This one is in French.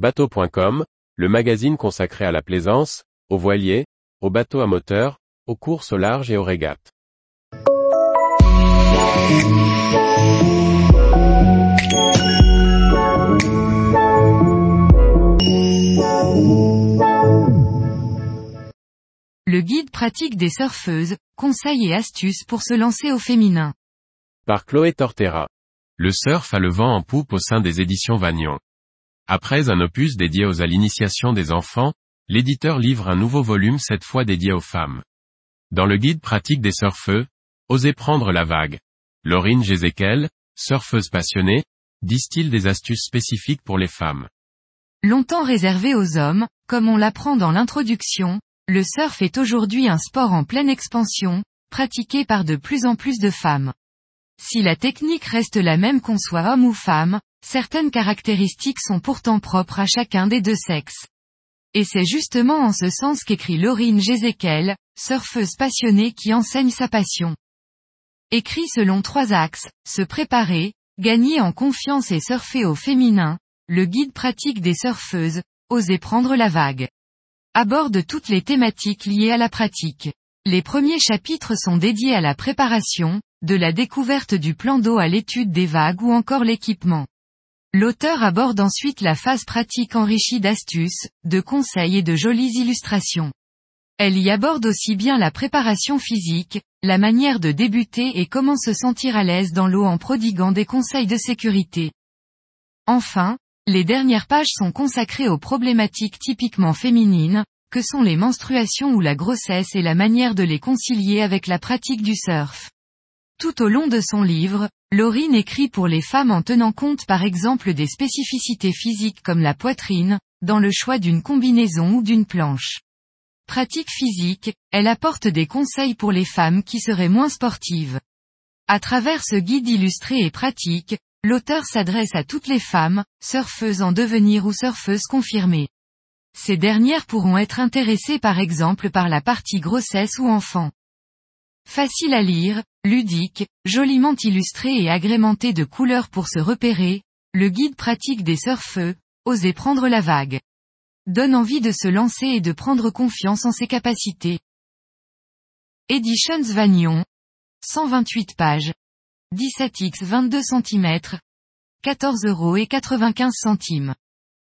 Bateau.com, le magazine consacré à la plaisance, aux voiliers, aux bateaux à moteur, aux courses au large et aux régates. Le guide pratique des surfeuses, conseils et astuces pour se lancer au féminin. Par Chloé Tortera. Le surf a le vent en poupe au sein des éditions Vagnon. Après un opus dédié aux à l'initiation des enfants, l'éditeur livre un nouveau volume cette fois dédié aux femmes. Dans le guide pratique des surfeux, osez prendre la vague. Laurine Gézéquel, surfeuse passionnée, distille des astuces spécifiques pour les femmes. Longtemps réservé aux hommes, comme on l'apprend dans l'introduction, le surf est aujourd'hui un sport en pleine expansion, pratiqué par de plus en plus de femmes. Si la technique reste la même qu'on soit homme ou femme, certaines caractéristiques sont pourtant propres à chacun des deux sexes. Et c'est justement en ce sens qu'écrit Laurine Gézéquel, surfeuse passionnée qui enseigne sa passion. Écrit selon trois axes, se préparer, gagner en confiance et surfer au féminin, le guide pratique des surfeuses, oser prendre la vague. Aborde toutes les thématiques liées à la pratique. Les premiers chapitres sont dédiés à la préparation, de la découverte du plan d'eau à l'étude des vagues ou encore l'équipement. L'auteur aborde ensuite la phase pratique enrichie d'astuces, de conseils et de jolies illustrations. Elle y aborde aussi bien la préparation physique, la manière de débuter et comment se sentir à l'aise dans l'eau en prodiguant des conseils de sécurité. Enfin, les dernières pages sont consacrées aux problématiques typiquement féminines, que sont les menstruations ou la grossesse et la manière de les concilier avec la pratique du surf. Tout au long de son livre, Laurine écrit pour les femmes en tenant compte par exemple des spécificités physiques comme la poitrine, dans le choix d'une combinaison ou d'une planche. Pratique physique, elle apporte des conseils pour les femmes qui seraient moins sportives. À travers ce guide illustré et pratique, l'auteur s'adresse à toutes les femmes, surfeuses en devenir ou surfeuses confirmées. Ces dernières pourront être intéressées par exemple par la partie grossesse ou enfant. Facile à lire, ludique, joliment illustré et agrémenté de couleurs pour se repérer, le guide pratique des surfeux, Osez prendre la vague. Donne envie de se lancer et de prendre confiance en ses capacités. Editions Vagnon. 128 pages. 17x 22 cm. 14 euros et 95 centimes.